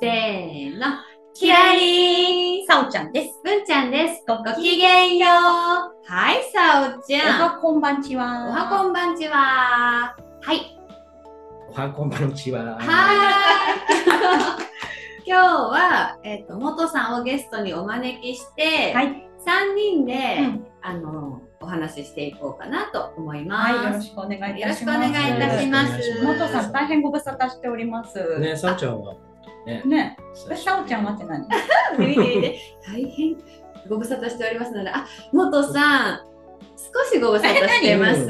せーのキラリンさおちゃんです。文ちゃんですごきげんようはいさおちおゃんはこんばんちは。おはこんばんちははいおはこんばんちは。はーい 今日は、えっと元さんをゲストにお招きして、はい。3人で、うんあのお話ししていこうかなと思います。はい、よろしくお願いいたします。よろしくお願いいたします元さん、大変ご無沙汰しております。ね、さおちゃんはね、ね。さおちゃんはって何 大変ご無沙汰しておりますので、あ、元さん、少しご無沙汰してます。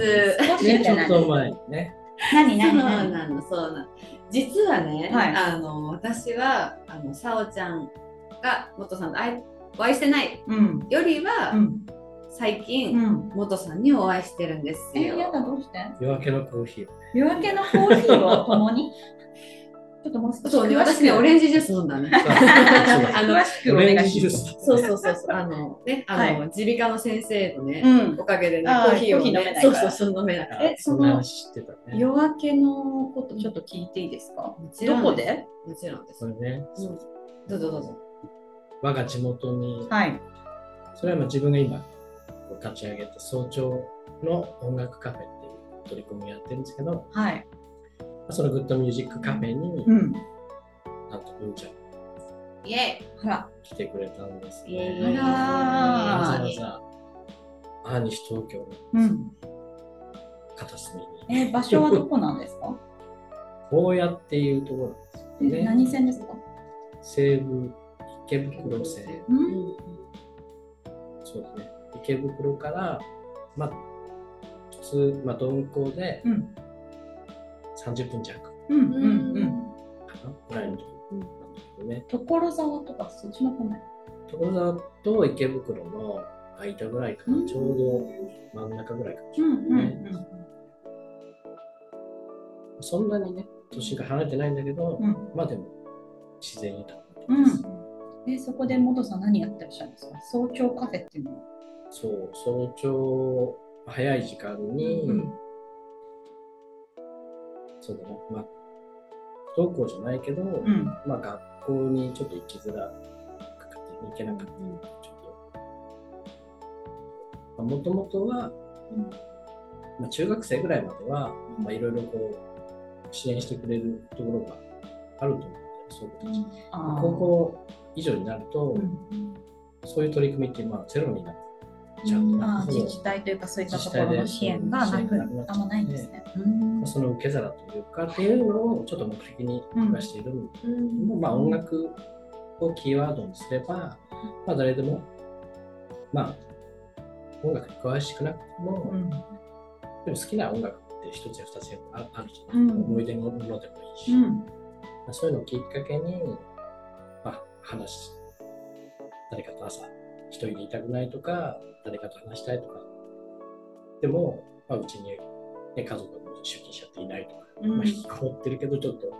ね、ちょっと前にね。そう何？何何なの、そうなの。実はね、はいあの私はあのさおちゃんが元さんとお会いしてないうん。よりは、うん。最近、うん。元さんにお会いしてるんですえ、よ。やだ、どうして？夜明けのコーヒーを。夜明けのコーヒーを共に？ちょっともう少しそうね、私ね、オレンジジュース飲んだね。あの詳しくオお願レンジジューいします。ス。そうそうそうそう、あのね、あの、は耳鼻科の先生のね、うん。おかげでね、コーヒーをね、ないからそうそうそう飲めなかった。えその。夜明けのことちょっと聞いていいですか？もちろんどこで？もちろんです。ね、うんどうぞどうぞ。我が地元に、はい。それはまあ自分が今こう立ち上げた早朝の音楽カフェっていう取り組みをやってるんですけど、はい。その Good Music Cafe に、うん。なんと文ちゃんイエほら。来てくれたんですね。あらわざーわざ、アーニッシュ東京のうん。片隅に、え、場所はどこなんですか？荒野っていうところなんですよえね。何線ですか？西武池袋線、うん。そうですね。池袋から、まあ、普通、まあ、鈍行でうん。30分弱。かうん。うん。うん。うん。なぐらいのところなん。だけどね。所沢とかそっちの方面。所沢と池袋の間ぐらいかな、うん。ちょうど真ん。中ぐらいかもしうん。れないね。うん。そん。なにね、年が離れてないん。だけど、うん。まあでも、自然豊かうなとこです。ん。え、そこで元さん。何やってらっしゃるん。ですか早朝カフェっていうのは。そう、早朝、早い時間に、うんそうだな、まあ、不登校じゃないけど、うん。まあ学校にちょっと行きづらくて行けなかったりとか、ちょっと、もともとは、まあ、中学生ぐらいまでは、まあ、いろいろこう、支援してくれるところがあると思うんだよ、そういう子た高校以上になると、うん。そういう取り組みってまあゼロになっちゃ。あ自治体というかそういったところの支援がなくあんまないんですね。まあその受け皿というかっていうのをちょっと目的に出しているんで、うん。まあ音楽をキーワードにすれば、まあ誰でも、まあ音楽に詳しくなくても、うん。でも好きな音楽って一つや二つやああるじゃない、うん思い出のものでもいいし、うん。まあそういうのをきっかけに、まあ話し、誰かと朝一人でいたくないとか、誰かと話したいとか、でも、まあ、うちに、ね、家族が出勤しちゃっていないとか、うん。まあ、引きこもってるけど、ちょっと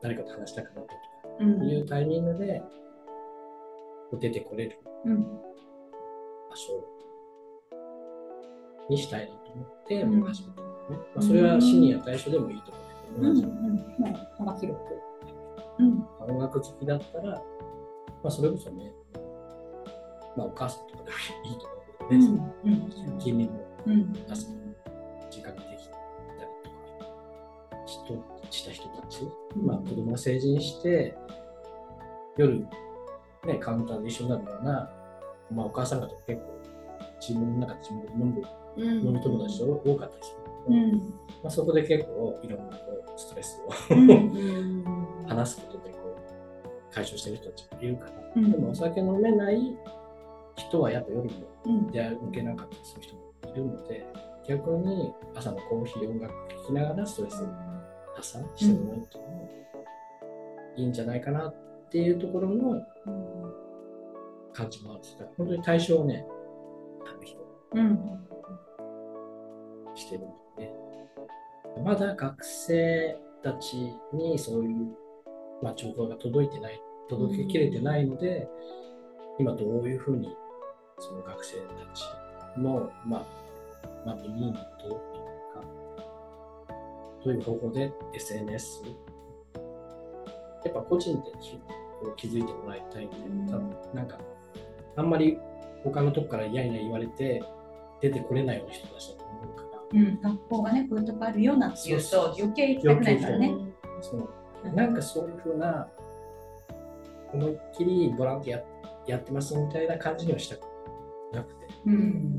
誰かと話したくなったとかうん。いうタイミングで、出てこれるうん。場所にしたいなと思って、うん。もう始めたのね。まあ、それはシニア対象でもいいと思うけど、うんうんまあ幅広く。うん。音楽好きだったら、まあ、それこそね、まあ、お母さんとかでもいいと思うけどね、うん君もうん。朝時間ができたりとか、人した人たち、まあ、子供が成人して、夜、ね、カウンターで一緒になるような、まあ、お母さん方と結構、自分の中で自分で飲むうん。飲み友達が多かったりする。うので、ん。まあ、そこで結構いろんなこうストレスをうんうん。話すことでこう解消してる人たちもいるから、うん。でもお酒飲めない人はやっぱ夜もうん出会い受けなかったりする人もいるので逆に朝のコーヒー音楽聴きながらストレス発さしてもらうっていうのもいいんじゃないかなっていうところの感じもあるんですから本当に対象をねあの人うん。してるんでねまだ学生たちにそういう、まあ、情報が届いてない届けきれてないので、今どういうふうにその学生たちの、まあまあ、耳に届くというかどういう方法で SNS やっぱ個人で気づいてもらいたいんで、多分なんかあんまり他のとこから嫌々言われて出てこれないような人たちだと思うから。うん、学校がね、こういうとこあるよなんて言うと余計行きたくないからね。そうなんかそういうふうな思いっきりボランティアやってますみたいな感じにはしたくなくて、うん。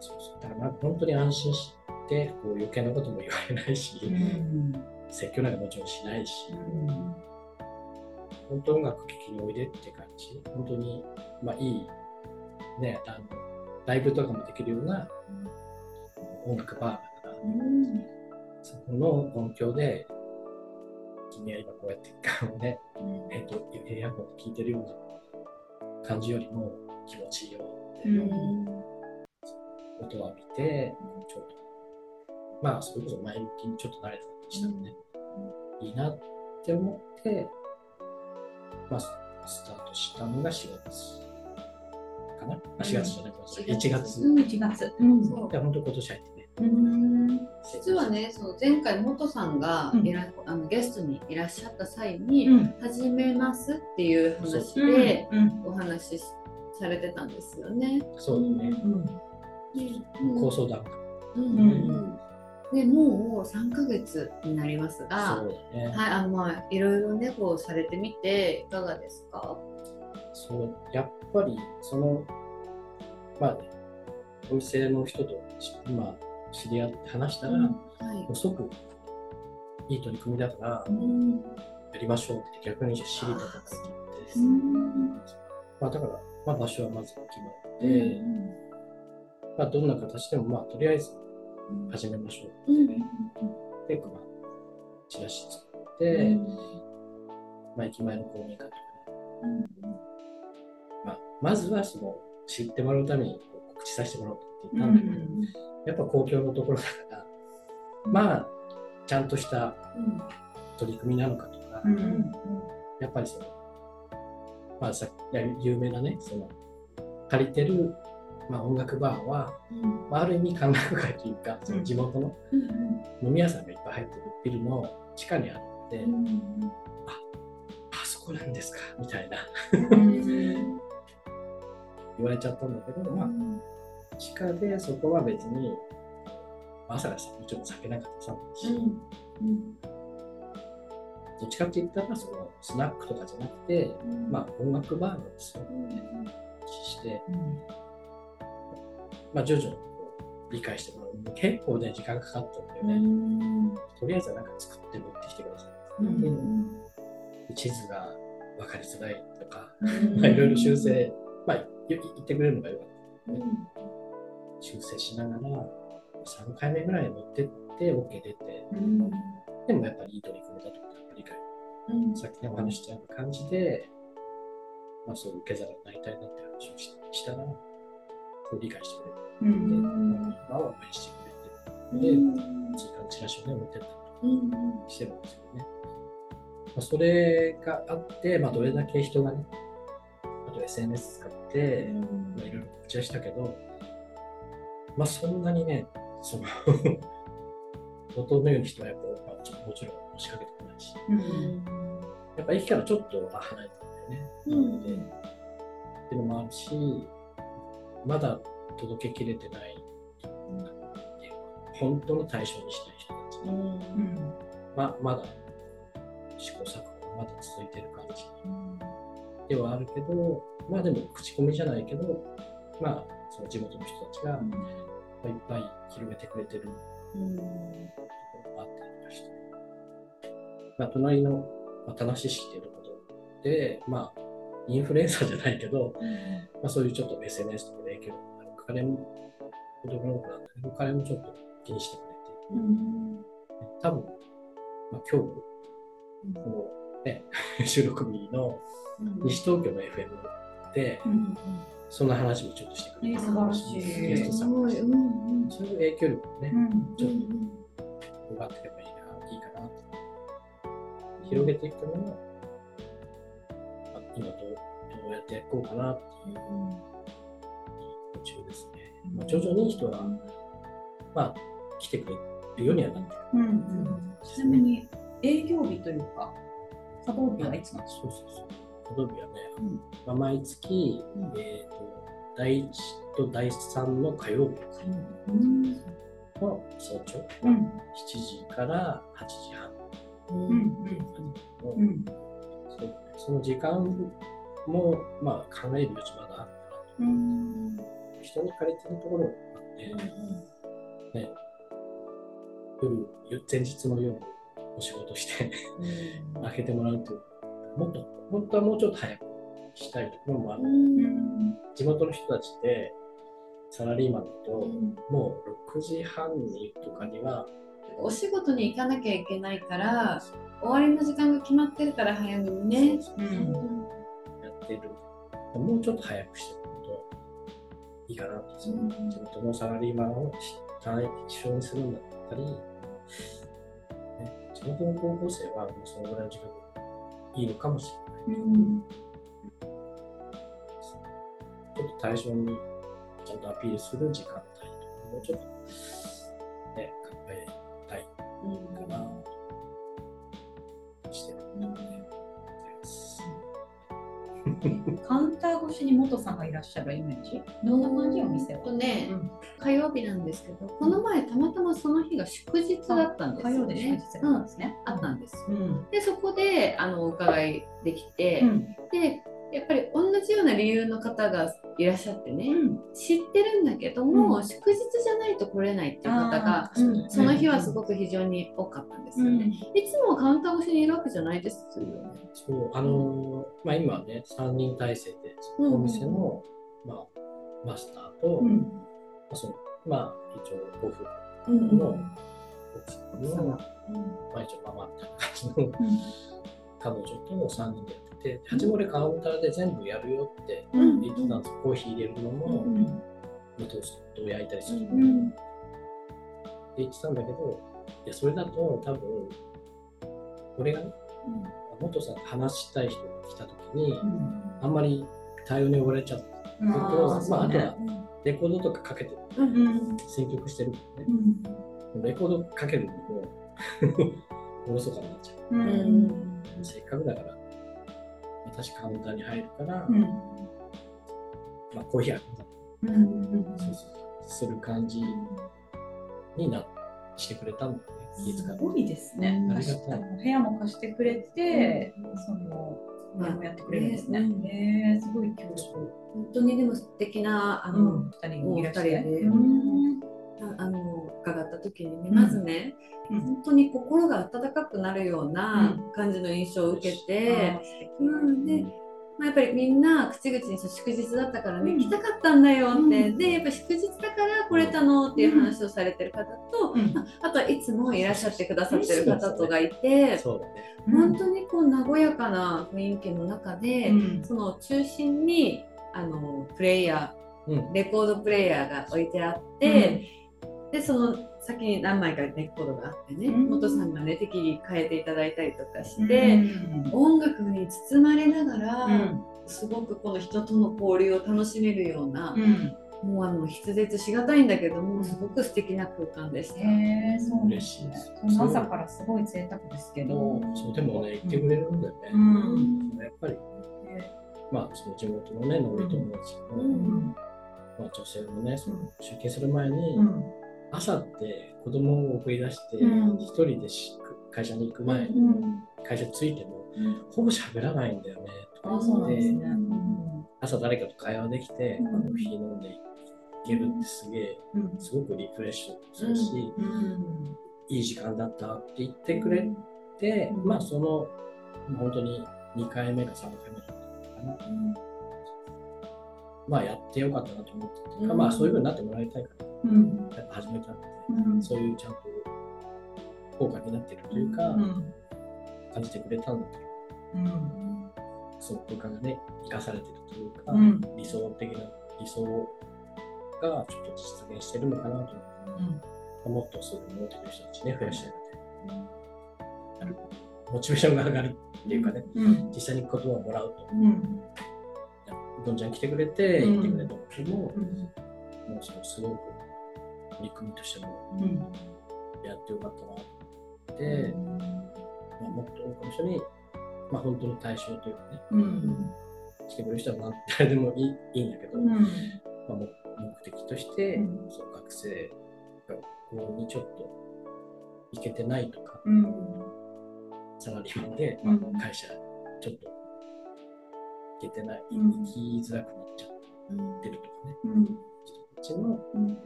そうそうだからまあ本当に安心してこう余計なことも言われないし、説教なんかもちろんしないし、本当音楽聴きにおいでって感じ、本当に、まあ、いい、ね、あのライブとかもできるような音楽バーだから、そこの音響で、君は今こうやってあのね、えっ、と、エアコンで聴いてるような感じよりも気持ちいいよっていう音を浴びて、ちょっと、まあ、それこそ前向きにちょっと慣れたりしたらね、いいなって思って、まあ、ススタートしたのが4月かな、あ ?4 月じゃないか、1月。うん1月。うんそうで、本当今年入ってね。うん。実はね、その前回、元さんがいら、あのゲストにいらっしゃった際に、うん。始めますっていう話うでん。お話しされてたんですよね。そうだね。うん構想段階。うんうんうんでもう3ヶ月になりますが、ね。はい、あのまあいろいろねこうされてみていかがですか？そう、やっぱり、その、まあね、お店の人と今知り合って話したら、もはい。う即いい取り組みだから、うんやりましょうって逆に知りたかったです。うんまあ、だから、まあ、場所はまず決まって、まあ、どんな形でも、まあ、とりあえず始めましょううんって、で、まあ、チラシ作って、まあ、駅前の公民館とかね、まあ、まずはその知ってもらうためにこう告知させてもらおうって言ったんだけど、やっぱ公共のところだから、まあ、ちゃんとした取り組みなのかとか、うん。やっぱりその、まあさ有名なね、その、借りてる、まあ、音楽バーは、まあ、ある意味歓楽街というか、その地元の飲み屋さんがいっぱい入ってるビルの地下にあるので、あそこなんですかみたいな。言われちゃったんだけど、まあ、地下でそこは別に、朝がさ、もちろん酒なんか出さないし、どっちかって言ったら、そのスナックとかじゃなくて、まあ、音楽バーなんですよ。して、まあ、徐々に理解してもらう。結構ね、時間かかったんだよね。とりあえずはなんか作って持ってきてください。地図が分かりづらいとか、まあ、いろいろ修正、まあ、よ言ってくれるのがよかった。修正しながら、3回目ぐらい乗ってって OK 出て、でもやっぱりいい取り組みだとか、理解、さっきのお話したような感じで、まあ、そういう受け皿になりたいなって話をししたら、そう理解してくれて、今は応援してくれて、で、追加のチラシをね、持ってったりしてるんですよね。まあ、それがあって、まあ、どれだけ人がね、あと SNS 使って、まあ、いろいろ打ち出したけど、まあ、そんなにね、その元のように人はやっぱ、もちろん押しかけてこないし、やっぱ駅からちょっとは離れたんだよね。うん。でっていうのもあるし、まだ届けきれてない、本当の対象にしたい人たち、ままだ試行錯誤がまだ続いてる感じ。ではあるけど、まあでも口コミじゃないけど、まあその地元の人たちが、まあいっぱい広めてくれてるところがあったりとかして、まあ、隣の、まあ、棚市市っていうところで、まあ、インフルエンサーじゃないけど、まあ、そういうちょっと SNS とかで影響力がある。彼も、子供の子なんだけど、彼もちょっと気にしてくれて、多分、まあ、今日、このね、収録日の西東京の FM で、うんそんな話もちょっとしてくれて、えーゲストさんも。してうんうん。そういう影響力もね、うん。ちょっと奪っていけばいい。広げていくための、まあ今どうどうやっていこうかなっていう途中ですね。まあ、徐々に人は、まあ、来てくれるようにはなってる。うんうん。ちなみに営業日というか稼働日はいつなんですそうそうそう。土曜日はね、うん。まあ、毎月、うん。えー、と第1と第3の火曜日。の早朝、うん。7時から8時半その時間も、まあ、考える余地まだあるかうん。人に借りてるところがあって、ね、夜、前日の夜、お仕事して開けてもらうという、もっと、本当はもうちょっと早くしたいところもある。うん地元の人たちって、サラリーマンだと、もう6時半にとかには、お仕事に行かなきゃいけないから終わりの時間が決まってるから早めにね。うんやってる。もうちょっと早くしておくといいかなと。その地元のサラリーマンを対象にするんだったり、ね、地元の高校生はもうそのぐらいの時間でいいのかもしれない。うんちょっと対象にちゃんとアピールする時間帯とか、もうちょっと、カウンター越しに元さんがいらっしゃるイメージ？どん。な感じお店は。とねうん。火曜日なんですけどこの前たまたまその日が祝日だったんですよ火曜ですね。うん。あったんです。よ。うん。でそこであのお伺いできて、うん。でやっぱり同じような理由の方がいらっしゃってね、うん。知ってるんだけども、う祝日じゃないと来れないっていう方がその日はすごく非常に多かったんですよね。いつもカウンター越しにいるわけじゃないですよね。そう、あのーまあ、今ね、3人体制で、うん。お店の、まあ、マスターと、うん。まあ、そのまあ、一応、ご夫婦うん。の奥さん。の、まあ、一応、ママみたいな感じの彼女と3人でやってて、初め俺カウンターで全部やるよってうん。言ってたんですよ。コーヒー入れるのも、うんトーストを焼いたりするのも、ってうん言ってたんだけど、いや、それだと多分、俺がね、元さんと話したい人が来た時に、あんまり対応に追われちゃうと、うんまあ、あとはうん。レコードとかかけてうん選曲してるからね。う、ん。レコードかけるのも おろそかになっちゃう。うん。ん。う。せっかくだから、私カウンターに入るから、うんまあ、コーヒーあるんだうんそうそうする感じになしてくれたんだよね。すごいですね。ありがたい部屋も貸してくれて、その、まあやってくれるんですね。うんへえすごい協力。本当にでも素敵なあの、うん、二人いらっしゃって。お二人でうんああの伺った時にね、うん。まずね、うん。本当に心が温かくなるような感じの印象を受けて、あー素敵。うんでまあ、やっぱりみんな口々に祝日だったからね、うん。来たかったんだよって、うん。でやっぱ祝日だから来れたのっていう話をされてる方と、ああとはいつもいらっしゃってくださってる方とがいて。本当にこう和やかな雰囲気の中で、うん。その中心にあのプレイヤうん。ーレコードプレイヤーが置いてあって、でその先に何枚かレコードがあってね、うん。元さんがね適宜変えていただいたりとかしうんて、うん。音楽に包まれながら、うん。すごくこの人との交流を楽しめるような、うん。もうあの筆舌しがたいんだけどもすごく素敵な空間でした。へえそうですね嬉しいです。その朝からすごい贅沢ですけど。そうでもね、言ってくれるんだよね。うん。やっぱり、まあ、その地元のね、飲み友達も、うん。まあ、女性もね、その出勤する前に、うん朝って子供を送り出して、うん。一人でし会社に行く前に、うん。会社着いても、ほぼ喋らないんだよね、とかあそうなんですね。朝誰かと会話できて、うん。コーヒー飲んでいけるってすげえ、うん。すごくリフレッシュするし、うん。いい時間だったって言ってくれて、うん。まあその、本当に2回目か3回目だったのかな。まあやってよかったなと思ってて、うん。まあそういうふうになってもらいたいから、うん。やっぱ始めたんで、うん。そういうちゃんと効果になっているというか、うん。感じてくれたんだとうん。その空間がね生かされてるというか、うん。理想的な理想がちょっと実現してるのかなとうん。もっとそういうの持ってくる人たちね増やしたいので、モチベーションが上がるっていうかね、うん。実際に言葉をもらうと、うんどんちゃん来てくれてうん。言ってくれた時も、うんもうそのすごく取り組みとしてもうん。やってよかったなって、まあ、もっと多くの人に、まあ、本当の対象というかね、うん。来てくれる人は誰でもいいいいんだけど、うん。まあ、も目的として、うん。その学生がここにちょっと行けてないとか、うん。サラリーマンで、うん。まあ、会社ちょっと行けてない、うきづらくなっちゃってるとかね、うん。人たちのうん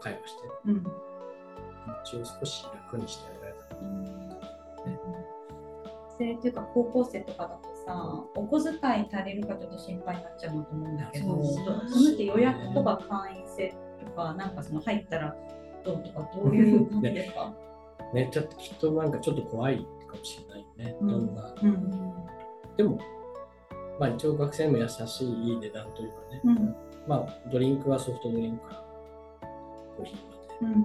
会話して、うん。気持ちを少し楽にしてあげられたら生って。いうか高校生とかだとさお小遣い足りるかちょっと心配になっちゃうなと思うんだけどそのって予約とか会員制とかなんかその入ったらどうとかどういう感じですか、ね、ちょっときっとなんかちょっと怖いかもしれないよね。うん。どんな。うん。でも、まあ一応学生も優しいいい値段というかね、うん。まあドリンクはソフトドリンクからコーヒーまうん、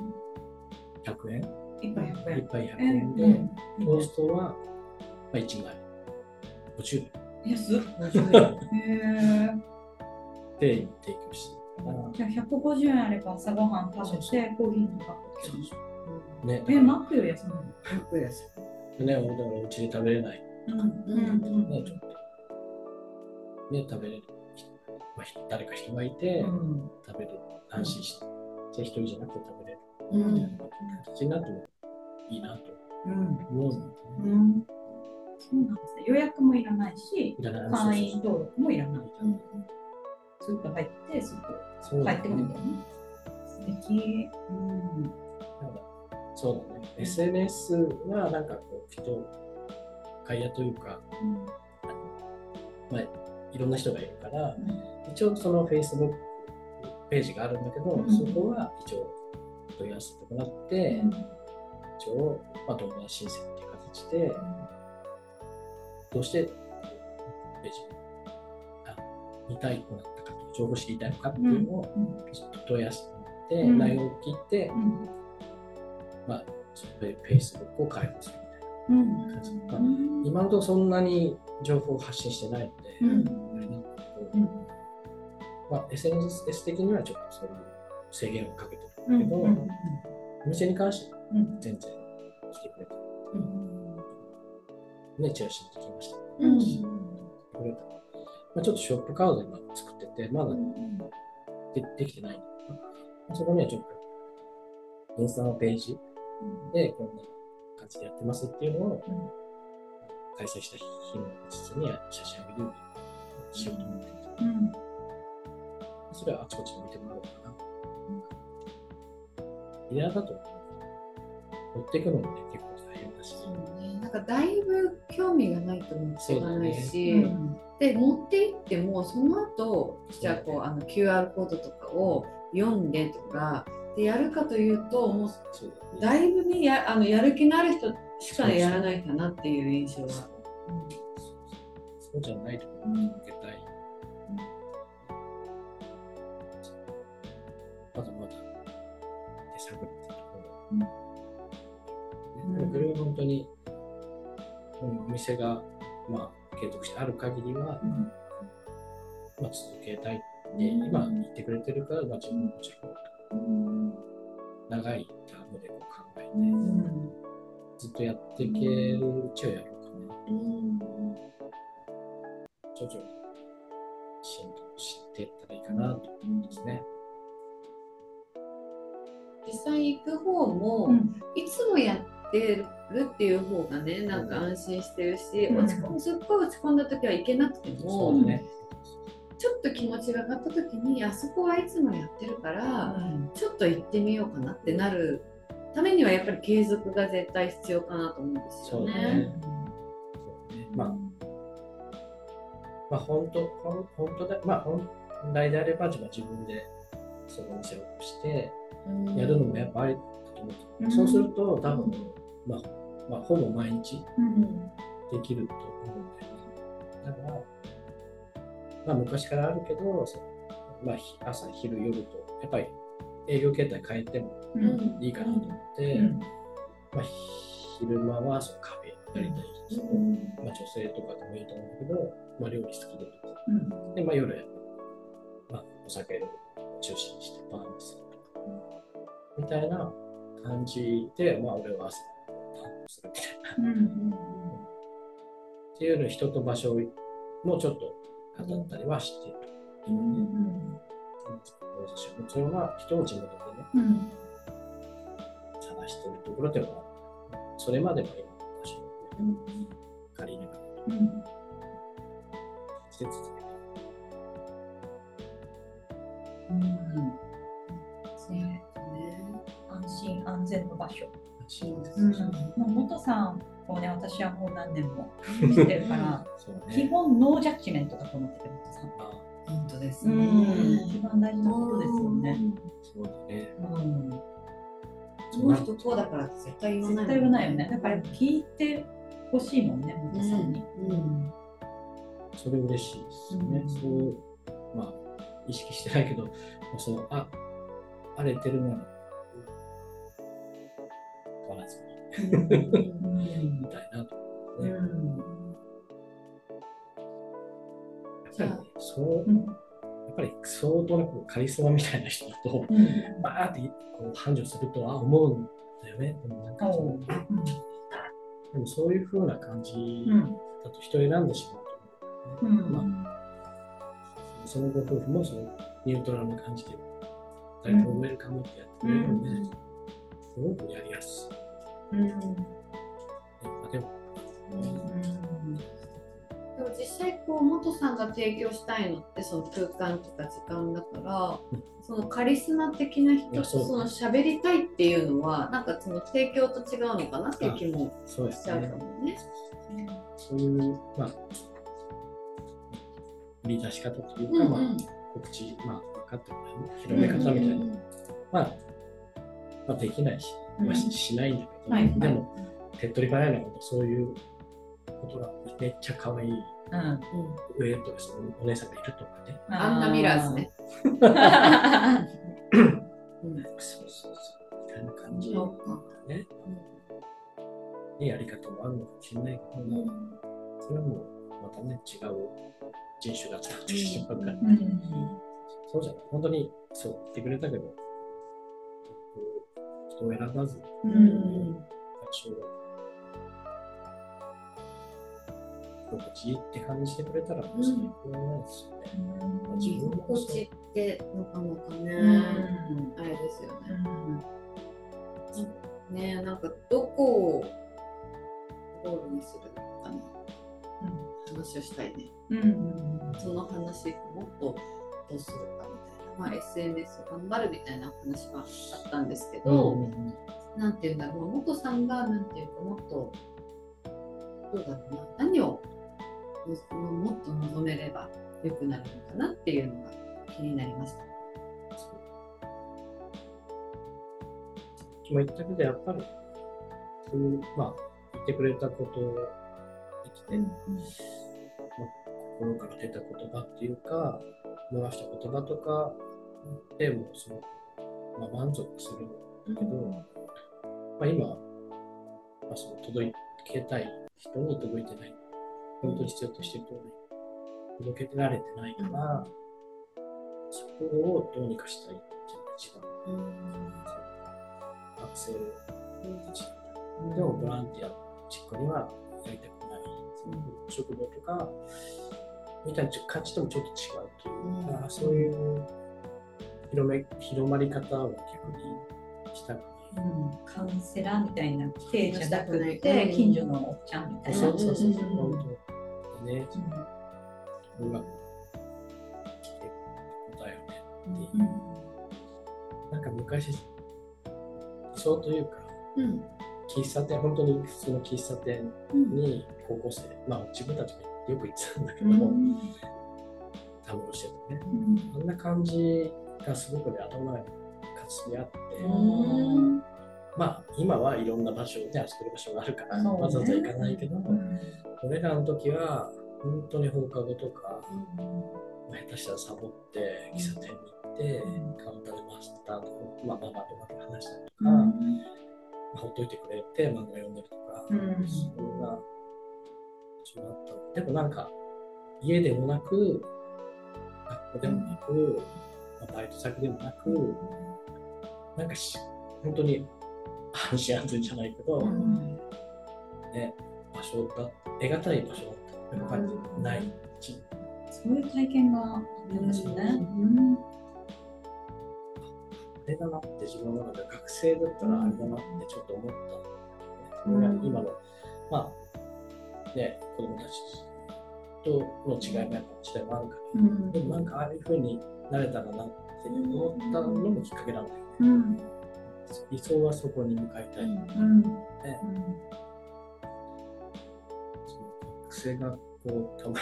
で100円、一杯100円。一杯100え円で、うん。トーストは、まあ、1枚。50円。安っ。へで提供して。るから、ーじゃあ150円あれば朝ごはん食べてコーヒーとか。そうそう。ね、え、マックより安いの？楽です。ね、だからうちで食べれない、うん。うん。ね、ちょっと、ね、食べれる人、まあ、ひ誰か人がいて、うん食べれる、安心して、じゃあ一人じゃなくて食べれるうんみたいな形になってもいいなとうん思うんだよね。うんそうなんですね。予約もいらないし、いらない会員登録もいらない。うんスーッと入って、スーッと帰ってもいいんだよね。素敵。うん。なんかそうだね。SNS はなんかこう、人、会話というか、まあ、いろんな人がいるから、一応その Facebook ページがあるんだけど、うん。そこは一応問い合わせてもらって、一応、まあ、動画申請っていう形で、どうしてページあ見たいくなったか情報を知りたいのかっていうのを、ちょっと問い合わせてもらって、うん。内容を聞いて、うん。まあ、その Facebook を開放するみたいな。うん。感じまあ今のところそんなに情報を発信してないので、まあ、SNS 的にはちょっとそういう制限をかけてうんるんだけど、うんお店に関してはうん全然来てくれた。うんね、チラシに来ました。うん来てくれた。まあ、ちょっとショップカード今作ってて、まだでできてない。んだけど、まあそこにはちょっとインスタのページでこんな感じでやってますっていうのを、うん開催した日の実には写真を見るようにしようと思ってて、うん。それはあちこちに見てもらおうかな。いやだと、持っていくのもね、結構大変だし、そうね、なん。かだいぶ興味がないと持っていかないし、うん。で持って行ってもその後じゃあこうあの QR コードとかを読ん。でとかでやるかというともううだね。だいぶねやあのやる気のある人しかやらないかなっていう印象は。そうじゃないところに受けたい。まだまだ手探りってところ。ねこれは本当に、うんお店が、まあ、継続してある限りは、まあ、続けたいって、今言ってくれてるから、まあ、自分ももちろん。長いタームでこう考えて、うんずっとやっていけるうちはやろうかな。徐々に浸透していったらいいかなと思うんですね。実際行く方も、うんいつもやってるっていう方がねなんか安心してるし、うん落ち込むすっごい落ち込んだ時は行けなくても、そうだね。ちょっと気持ちが上がった時にあそこはいつもやってるから、ちょっと行ってみようかなってなるためにはやっぱり継続が絶対必要かなと思うんですよね。まあ、まあ、本当、本当だ、まあ、本来であれば、自分でそのお店をして、うん。やるのもやっぱありだとと思う、うん。そうすると多分、まあ、まあほぼ毎日うん。できると思うんだよね。だから、まあ、昔からあるけど、まあ、ひ朝昼夜とやっぱり営業形態変えてもうん。いいかなと思って、うん。まあ、昼間はそのカフェやりたい人、まあ、女性とかでもいいと思うんだけど、まあ、料理好きでとかうん。で、まあ、夜は、まあ、お酒を中心にしてバーンするとか、みたいな感じで、まあ、俺は朝担当するみたいな。うんっていうの人と場所もちょっと語ったりはしている。うん今ね、必要な人を地元でね、うん。探しているところでは、それまでの今の場所をね、借りながらうん。して続けてうん。そうね安心安全の場所。そうですうん、元さん。をね、私はもう何年も知ってるから、そう基ね。本ノージャッジメントだと思ってて、元さん。あ本当ですうね。ん、一番大事なことですよね。そうだね。うん、その人こうだから絶対言わない。絶対言わないよね。だから聞いてほしいもんね、元さんに。うんそれ嬉しいですね。うんそう、まあ、意識してないけど、その、あ、荒れてるなら、変 わらずに、うん みたいなとね。うんやっぱりね、そう、うん。やっぱり相当なこうカリスマみたいな人だと、うん。バーってこう繁盛するとは思うんだよね。でもなんかそおのうでもそういう風な感じうんだと人を選んでしまうと思うね。うん。まあ、そのご夫婦もそのニュートラルな感じで、大体ウェルカムってやってくれるので、うん。すごくやりやすい。うん。まあでも、際こう元さんが提供したいのってその空間とか時間だから、うん。そのカリスマ的な人とその喋りたいっていうのはなんかその提供と違うのかなっていう気もしちゃうか。もね。そういう、まあ、売り出し方というか、まあ、告知、まあ、分かっても広め方みたいな、まあ、まあ、できないし、まあ、ししないんだけど、はいでも、手っ取り早いのこと、そういうことがめっちゃ可愛いうん上とそのお姉さんがいるとかね。アンナ・ミラーズね。そうそうそう。みたいな感じね。いいやり方もあるのかもしれないけど、それはもうまたね、違う人種が使ってしまうから、うん。そうじゃない。本当にそう言ってくれたけど、人を選ばず、うん。最初心地いいって感じてくれたら、もう最高なんですよね。まあ自居分も心地ってなかなかね、ん。あれですよね。うん。ねなんかどこをゴールにするのかね、話をしたいね。うん。その話もっとどうするかみたいな、まあ、SNS を頑張るみたいな話はあったんですけど、うん。なんていうんだろう、元さんがなんていうかもっと、どうだろうな、何をももっと望めれば良くなるのかなっていうのが気になりました。今言ったけど、やっぱり、そういう、まあ、言ってくれたことを言って、まあ、心から出た言葉っていうか、漏らした言葉とかでもすごく、まあ、満足するんだけど、まあ、今、まあ、その届けたい人に届いてない、本当に必要としてるところに届けられてないから、そこをどうにかしたいっていうのが一番、学生たちでもボランティアチックにはやりたくない、職場とか、みたいな感じともちょっと違うというか、うん。そういう広め広まり方を逆にしたくない。カウンセラーみたいな体じゃなくうん。て近所のおっちゃんみたいな。そうそうそう、う。ん。本当。にね、うまく来てことだよね。っていう。なんか昔、理想というか、うん。喫茶店、本当に普通の喫茶店に高校生、まあ自分たちもよく行ってたんだけども、たむろしててね、あんな感じがすごくね、頭の中にかすみあって、まあ今はいろんな場所ね遊べる場所があるから、そうね。わざわざ行かないけど、うん。俺らの時は本当に放課後とか、まあ下手したらサボって喫茶店に行って、カウンターでマスターとか、まあ、ママとかと話したりとか、まあほっといてくれて漫画読んだりとか、うん。それが始まった。でもなんか家でもなく学校でもなく、まあバイト先でもなく、なんかし本当に安心安全じゃないけど、うん。ね、場所が得難い場所だった。他にないし、そういう体験があったんですよね。あれだなって自分の中で学生だったらあれだなってちょっと思った。ん。だよね。それが今の、まあ、ね、子供たちとの違いもやっぱ時代もあるから、うん。でもなんかああいう風になれたらなって思ったのもきっかけなんだよね。うん理想はそこに向かいたい。うん。その学生がこう、たまプ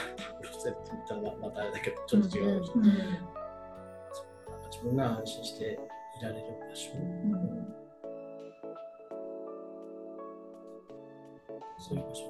ロセって言ったらまたあれだけど、ちょっと違う。うん。そうなんか自分が安心していられる場所、そういう場所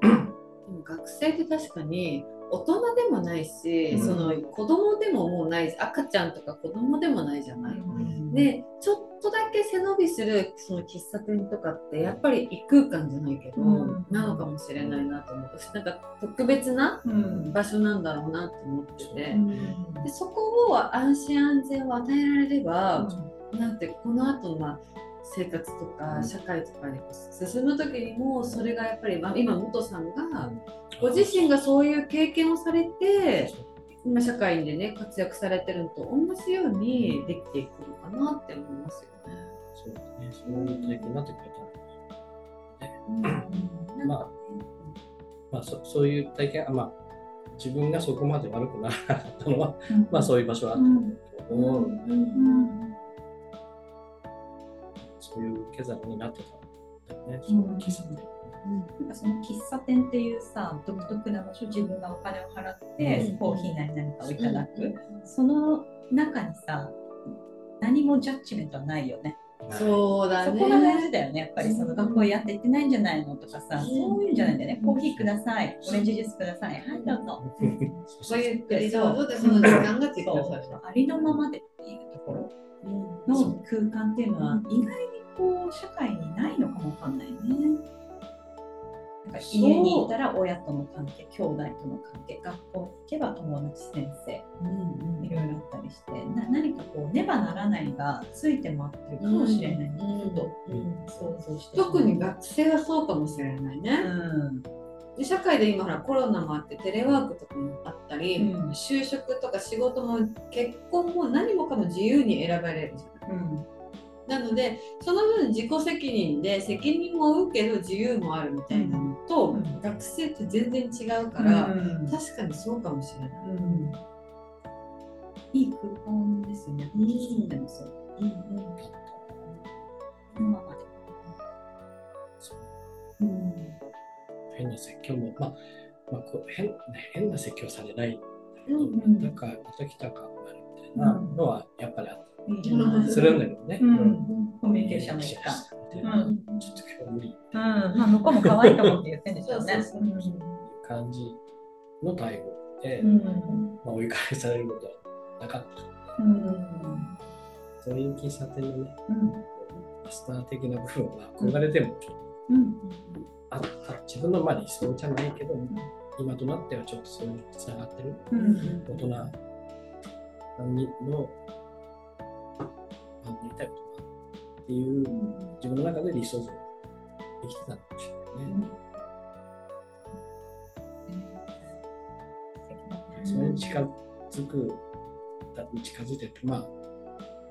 でも学生って確かに大人でもないし、うん。その子供でももうないし赤ちゃん。とか子供でもないじゃない。うん。でちょっとだけ背伸びするその喫茶店とかってやっぱり異空間じゃないけど、うん。なのかもしれないなと思うしなんか特別なうん。場所なんだろうなと思ってて、うん。でそこを安心安全を与えられれば、なんてこの後のまあ生活とか社会とかに進む時にもそれがやっぱり、まあ、今元さんがご自身がそういう経験をされて今社会でね活躍されてるのと同じようにできていくのかなって思いますよね。そうだね、そういう体験になってくれたらうん。まあまあそそういう体験、あまあ、自分がそこまで悪くならなかったのは、まあそういう場所はあったん。だけど、うん。そういう受け皿になってたん。だよね、うん。その喫茶店なん。かその喫茶店っていうさ独特な場所自分がお金を払って、うん。コーヒーなり何かをいただく、その中にさ何もジャッジメントはないよね。そうだね。そこが大事だよね。やっぱりその学校やっていってないんじゃないのとかさ、そういうんじゃないんだよね。コーヒーください。オレンジジュースください。はい、どうぞ。そういうゆっくりどうぞでその時間ができそうなさい。ありのままでっていうところの空間っていうのは意外にこう社会にないのかもわかんないね。なんか家にいたら親との関係、兄弟との関係、学校に行けば友達、先生、いろいろあったりして、な何かこうねばならないがついて回ってるかもしれないなうんと。うん想像して。特に学生はそうかもしれないね。うん。で社会で今ほらコロナもあってテレワークとかもあったり、うん。就職とか仕事も結婚も何もかも自由に選ばれるじゃない。うん。なのでその分自己責任で責任も負うけど自由もあるみたいなのと、うん。学生って全然違うから、うん確かにそうかもしれない。うん。いい空間ですよね。うん。でもそう。うんこのままで。そう。うん変な説教も、まあ、まあ、こう変変な説教されない。うんうん。なんかまた来た感があるみたいなのはやっぱりあった。りするんだけどね。うんコミュニケーションの一環。みたいなうんちょっと今日無理うん、まあ向こうも可愛いと思って言ってんでしょうね。感じの対応で、うんまあ、追い返されることはなかった。うんそういう喫茶店のね、うんマスター的な部分は憧れてもちょっとうんあった。自分のまあ理想じゃないけど、今となってはちょっとそういうのにつながってる。うん大人にの、あなりたいことっていう自分の中で理想像できてたのかもしれないね。それに近づく、だ近づいてるまあ、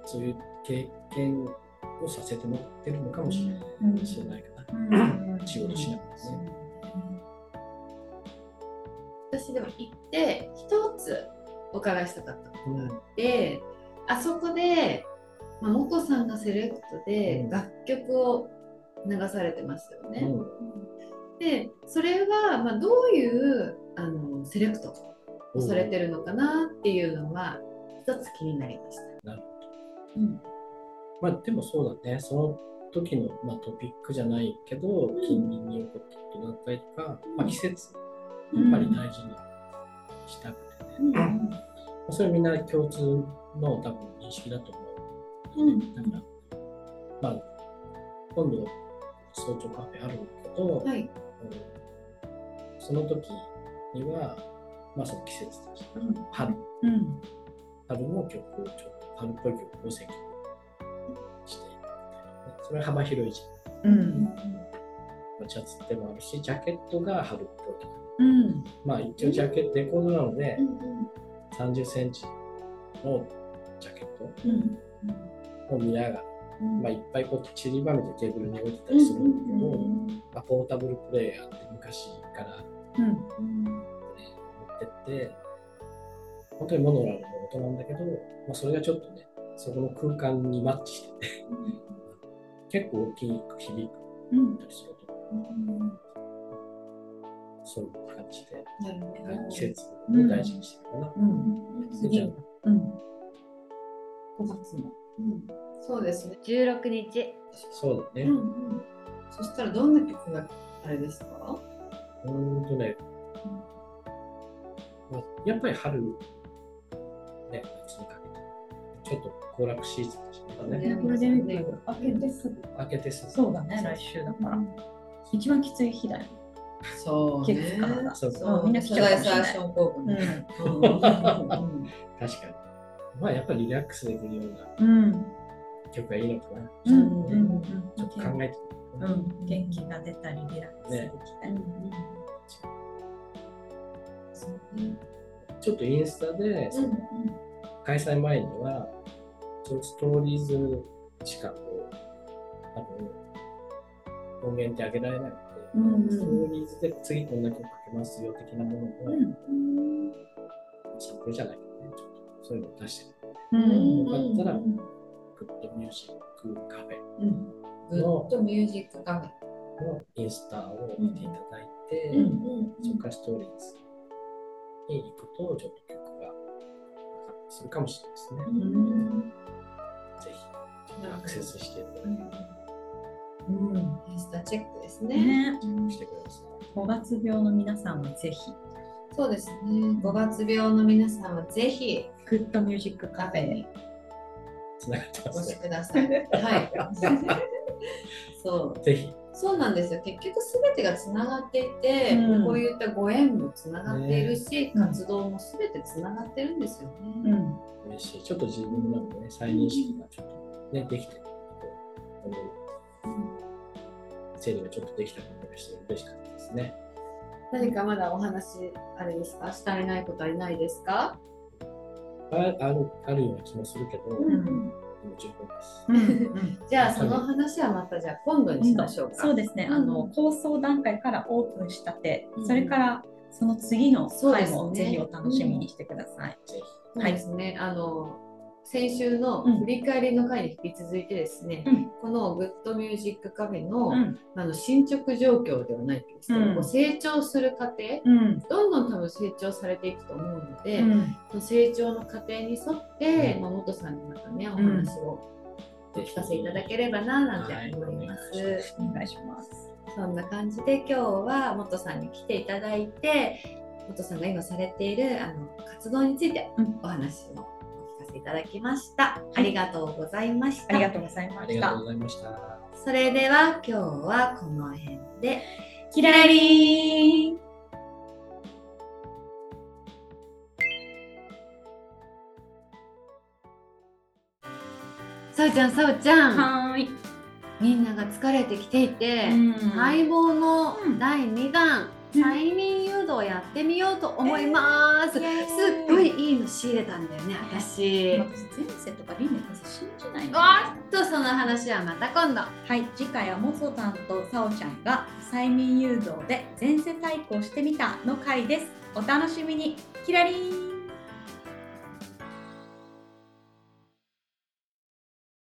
そういう経験をさせてもらってるのかもしれない,、うん知らないかな。うん仕事しながらね。私でも行って一つお伺いしたかったことがああそこで、まあ、元さんがセレクトでうん。楽曲を流されてますよね。うん。でそれはまあどういうあのセレクトをされてるのかなっていうのは一つ気になりました。なるうん。まあでもそうだね、その時の、まあ、トピックじゃないけど、近隣に起こったことだったりとか、まあ、季節、やっぱり大事にしたくてね。うんそれみんな共通の多分認識だと思う。うんだから、まあ、今度、早朝カフェあるんだけど、はい。うんその時には、まあその季節だし、春、うん春の曲をちょっと、春っぽい曲を選曲して、それは幅広いじゃん。うんまあシャツでもあるし、ジャケットが春っぽいとか。うんまあ一応ジャケット、レコードなのでう、ん30センチのジャケッうんトを見ながら、うん。まあいっぱいこう散りばめてテーブルに置いてたりするんだけど、うんまあ、ポータブルプレイヤーって昔からうん。持ってって、本当にモノラルの音なんだけど、まあ、それがちょっとね、そこの空間にマッチしてて、結構大きく響く。うん。たりすると、そういう感じで。季節を大事にしてるかな。うん。うん。5月の。うん。そうですね。16日。そうだね。うんうん。そしたらどんな曲があれですか？うーんとね、まあ、やっぱり春、ね、夏にかけて、ちょっと行楽シーズンでしたね。ねゴールデンウィーク明けてすぐ。明けてすぐ。そうだね来週だから。一番きつい日だよそうね。そうそう。みんな来ちゃうかもしれな確かに。まあやっぱりリラックスできるようなうん。曲がいいのかな。うん。うん。ちょっと考えてうん。元気が出たりリラックスできたりちょっとインスタで、開催前には、ストーリーズしかこう、多分、音源って上げられないうんストーリーズで次こんな曲かけますよ的なものを、うんサンプルじゃないけどね、ちょっとそういうのを出してうる。んよかったら、グッドミュージックカフェうんグッドミュージックカフェ。のインスタを見ていただいて、うんそこからストーリーズに行くと、ちょっと曲がする。かもしれないですね。うんぜひ、アクセスしていただけれうんインスタチェックですね。ねばしてください。5月病の皆さんはぜひそうですね。5月病の皆さんはぜひグッドミュージックカフェにカフェにつながってお越しますね。ください。はい。そう。ぜひ、そうなんですよ結局すべてがつながっていて、うんこういったご縁もつながっているし、ね活動もすべてつながってるんですよね。うん嬉しい。ちょっと自分の中でね、再認識がちょっとね、できてると思う。整理がちょっとできた感じがして嬉しかったですね。何かまだお話あれですか？したりないことはないですか？ああるあるような気もするけど、うん十分です。うん じゃあその話はまたじゃあ今度にしましょうか。そうですね、うんあの構想段階からオープンしたて、うんそれからその次のそうですね回もぜひお楽しみにしてください。ぜひ。そうですね。あの先週のうん。振り返りの回に引き続いてですね、うん。この Good Music Cafe の,、うん。あの進捗状況ではないけどですね、うん。成長する過程、うん。どんどん多分成長されていくと思うので、うん。成長の過程に沿って、うん。まあ、元さんにまたねお話をお聞かせいただければななんてはい思います。お願いしお願いします。そんな感じで今日は元さんに来ていただいて元さんが今されているあの活動についてうんお話をお聞かせいただきました。ありがとうございました。ありがとうございましたありがとう。ございました。それでは今日はこの辺でキラリーさおちゃんさおちゃんはーい。みんなが疲れてきていて、うん待望のうん第2弾、うん催眠誘導やってみようと思います、えーすっごいいいの仕入れたんだよね私、私前世とか輪廻転生信じないの。わっとその話はまた今度。はい、次回はモソさんとサオちゃんが催眠誘導で前世対抗してみたの回です。お楽しみに。キラリー。ン